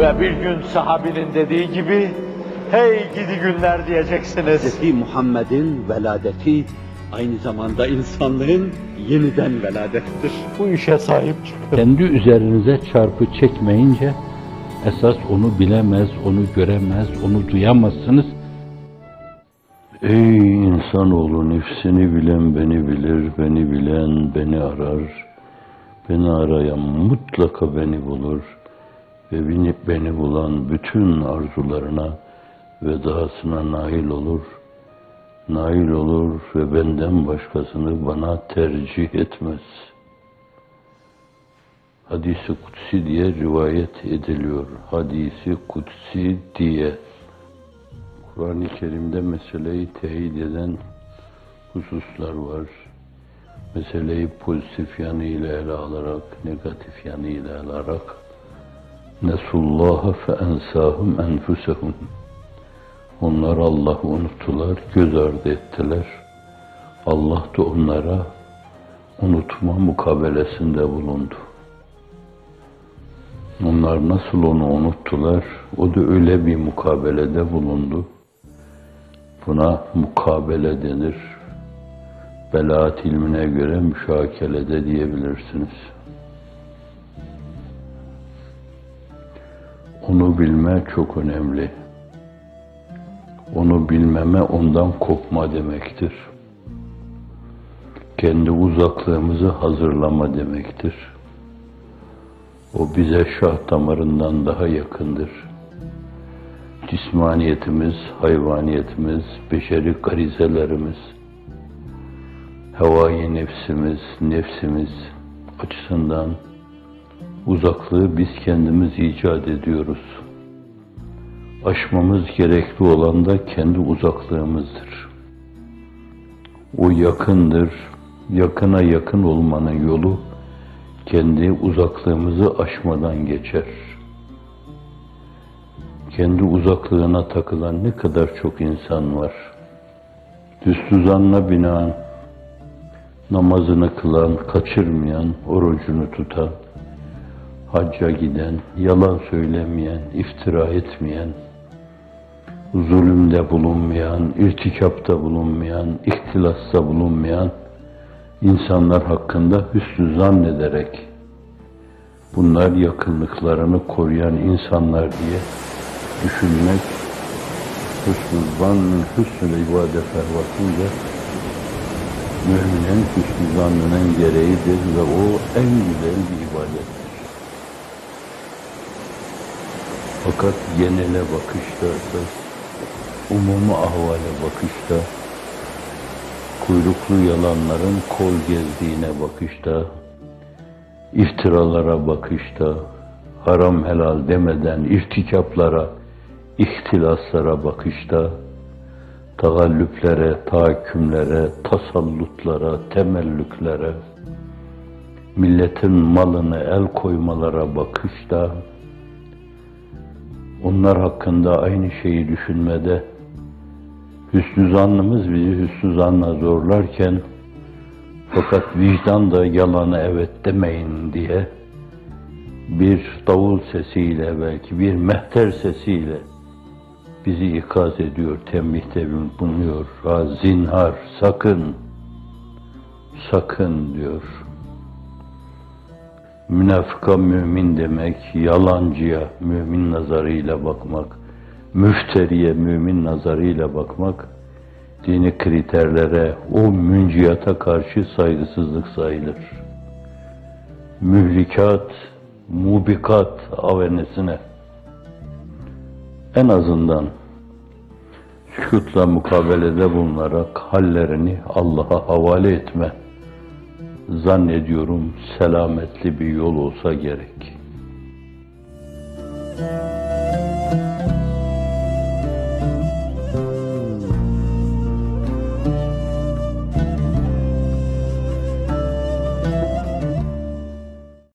Ve bir gün sahabinin dediği gibi, hey gidi günler diyeceksiniz. Hz. Muhammed'in veladeti aynı zamanda insanlığın yeniden veladettir. Bu işe sahip çıkın. Kendi üzerinize çarpı çekmeyince esas onu bilemez, onu göremez, onu duyamazsınız. Ey insanoğlu nefsini bilen beni bilir, beni bilen beni arar. Beni arayan mutlaka beni bulur ve beni, beni bulan bütün arzularına ve dahasına nail olur. Nail olur ve benden başkasını bana tercih etmez. Hadisi kutsi diye rivayet ediliyor. Hadisi kutsi diye. Kur'an-ı Kerim'de meseleyi teyit eden hususlar var. Meseleyi pozitif yanıyla ele alarak, negatif yanıyla ele alarak Nesullaha fe ensahum enfusehum Onlar Allah'ı unuttular, göz ardı ettiler. Allah da onlara unutma mukabelesinde bulundu. Onlar nasıl onu unuttular, o da öyle bir mukabelede bulundu. Buna mukabele denir. Belaat ilmine göre müşakele de diyebilirsiniz. Onu bilme çok önemli. Onu bilmeme ondan kopma demektir. Kendi uzaklığımızı hazırlama demektir. O bize şah damarından daha yakındır. Cismaniyetimiz, hayvaniyetimiz, beşeri garizelerimiz, hevai nefsimiz, nefsimiz açısından uzaklığı biz kendimiz icat ediyoruz. Aşmamız gerekli olan da kendi uzaklığımızdır. O yakındır, yakına yakın olmanın yolu kendi uzaklığımızı aşmadan geçer. Kendi uzaklığına takılan ne kadar çok insan var. Düstuzanla binaen namazını kılan, kaçırmayan, orucunu tutan, hacca giden, yalan söylemeyen, iftira etmeyen, zulümde bulunmayan, irtikapta bulunmayan, ihtilasta bulunmayan insanlar hakkında hüsnü zannederek bunlar yakınlıklarını koruyan insanlar diye düşünmek hüsnü zannın hüsnü ibadet fervasınca müminin hüsnü zannının gereğidir ve o en güzel bir ibadettir. Fakat genele bakışta esas, umumi ahvale bakışta, kuyruklu yalanların kol gezdiğine bakışta, iftiralara bakışta, haram helal demeden irtikaplara, ihtilaslara bakışta, tagallüplere, tahakkümlere, tasallutlara, temellüklere, milletin malını el koymalara bakışta, onlar hakkında aynı şeyi düşünmede, hüsnü zannımız bizi hüsnü zanla zorlarken, fakat vicdan da yalanı evet demeyin diye, bir davul sesiyle belki bir mehter sesiyle bizi ikaz ediyor, tembihte bulunuyor. Ha, zinhar, sakın, sakın diyor. Münafıka mümin demek, yalancıya mümin nazarıyla bakmak, müfteriye mümin nazarıyla bakmak, dini kriterlere, o münciyata karşı saygısızlık sayılır. Mühlikat, mubikat avenesine en azından sükutla mukabelede bulunarak hallerini Allah'a havale etme zannediyorum selametli bir yol olsa gerek.